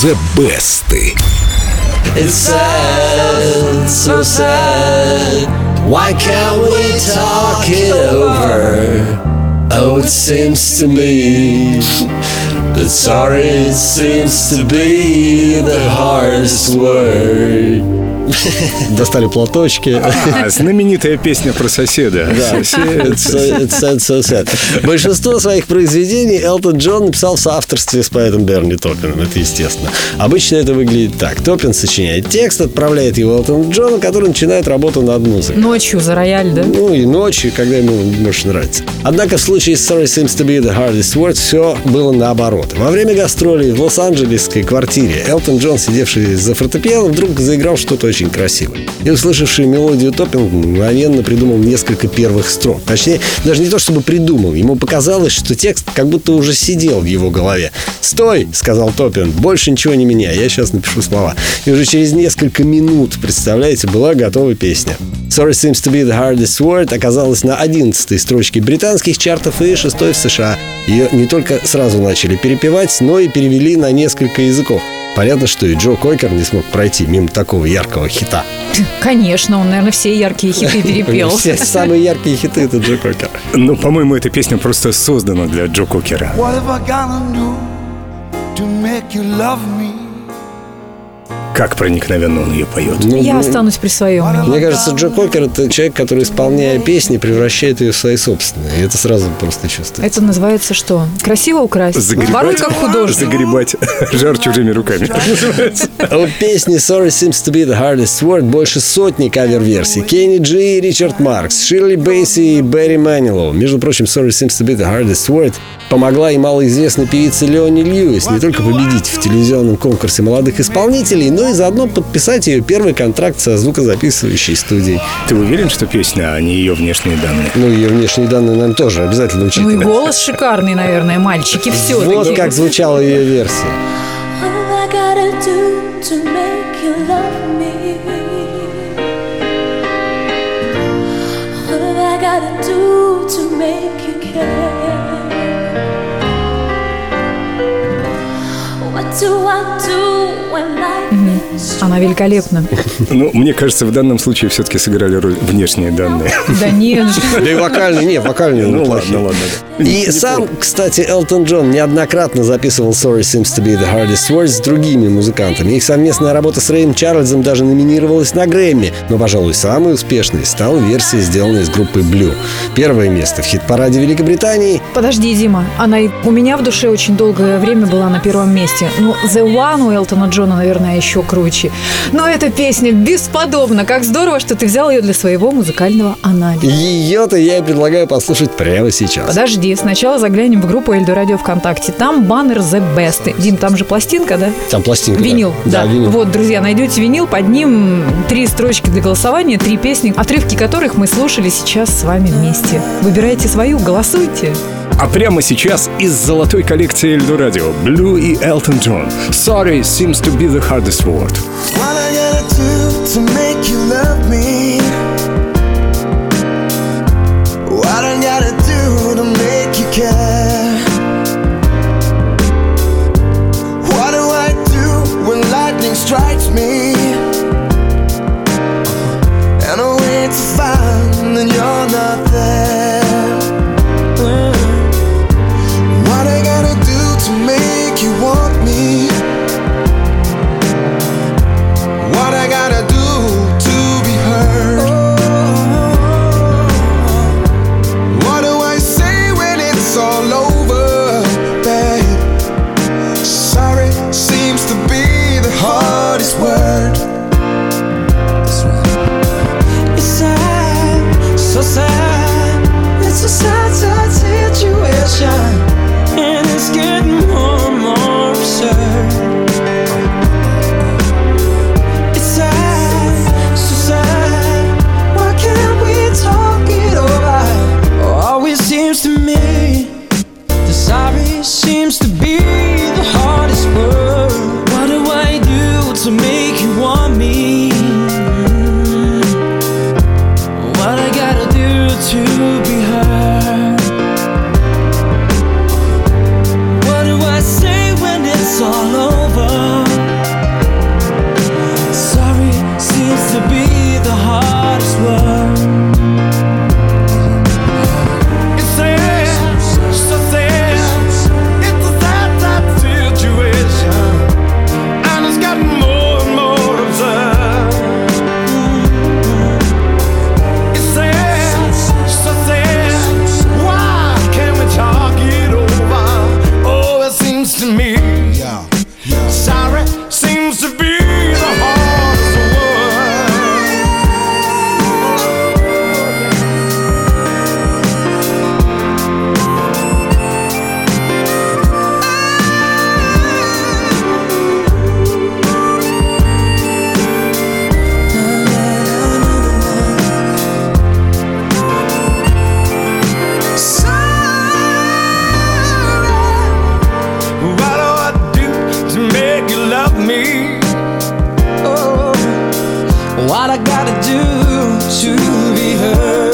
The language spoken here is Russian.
The Best. It's sad, so sad. Why can't we talk it over? Oh, it seems to me that sorry seems to be the hardest word. Достали платочки. А, знаменитая песня про соседа. Большинство своих произведений Элтон Джон написал в соавторстве с поэтом Берни Топпином, это естественно. Обычно это выглядит так. Топпин сочиняет текст, отправляет его Элтону Джону, который начинает работу над музыкой. Ночью за рояль, да? Ну и ночью, когда ему больше нравится. Однако в случае с Sorry Seems to be the hardest word все было наоборот. Во время гастролей в Лос-Анджелесской квартире Элтон Джон, сидевший за фортепиано, вдруг заиграл что-то очень красивое. И услышавший мелодию Топпинг мгновенно придумал несколько первых строк. Точнее, даже не то чтобы придумал. Ему показалось, что текст как будто уже сидел в его голове. «Стой!» — сказал Топпин. «Больше ничего не меняй. Я сейчас напишу слова». И уже через несколько минут, представляете, была готова песня. Sorry Seems to be the hardest word оказалась на 11 строчке британских чартов и 6 в США. Ее не только сразу начали перепевать, но и перевели на несколько языков. Понятно, что и Джо Койкер не смог пройти мимо такого яркого хита. Конечно, он, наверное, все яркие хиты перепел. Все самые яркие хиты это Джо Койкер. Ну, по-моему, эта песня просто создана для Джо Кокера. What have I gotta do to make you love me? Как проникновенно он ее поет. Ну, Я ну, останусь при своем. Мне кажется, Джо Кокер это человек, который, исполняя песни, превращает ее в свои собственные. И это сразу просто чувствуется. Это называется что? Красиво украсть? Воруй как художник. Загребать жар чужими руками. У песни Sorry Seems to be the hardest word больше сотни кавер-версий. Кенни Джи и Ричард Маркс, Ширли Бейси и Берри Манилоу. Между прочим, Sorry Seems to be the hardest word помогла и малоизвестной певице Леони Льюис не только победить в телевизионном конкурсе молодых исполнителей, но и заодно подписать ее первый контракт со звукозаписывающей студией. Ты уверен, что песня, а не ее внешние данные? Ну, ее внешние данные нам тоже обязательно Ну и учитывать. голос шикарный, наверное, мальчики, все Вот как звучала ее версия. Do to make you I do to make you care? What do I do when life Она великолепна. Ну, мне кажется, в данном случае все-таки сыграли роль внешние данные. Да нет же. Да и вокальные, не, вокальные, Ну ладно, ладно. И сам, кстати, Элтон Джон неоднократно записывал Sorry Seems to be the hardest words с другими музыкантами. Их совместная работа с Рэем Чарльзом даже номинировалась на Грэмми. Но, пожалуй, самой успешной стала версия, сделанная из группы Blue. Первое место в хит-параде Великобритании. Подожди, Дима, она и у меня в душе очень долгое время была на первом месте. Ну, The One у Элтона Джона, наверное, еще круче. Но эта песня бесподобна. Как здорово, что ты взял ее для своего музыкального анализа. Ее-то я и предлагаю послушать прямо сейчас. Подожди, сначала заглянем в группу Эльдо Радио ВКонтакте. Там баннер The Best. Дим, там же пластинка, да? Там пластинка. да. Винил, да. винил. Вот, друзья, найдете винил, под ним три строчки для голосования, три песни, отрывки которых мы слушали сейчас с вами вместе. Выбирайте свою, голосуйте. А прямо сейчас из золотой коллекции Эльдо Радио Блю и Элтон Джон. Sorry seems to be the hardest word. What I gotta do to make you love help me. Oh, what I gotta do to be heard.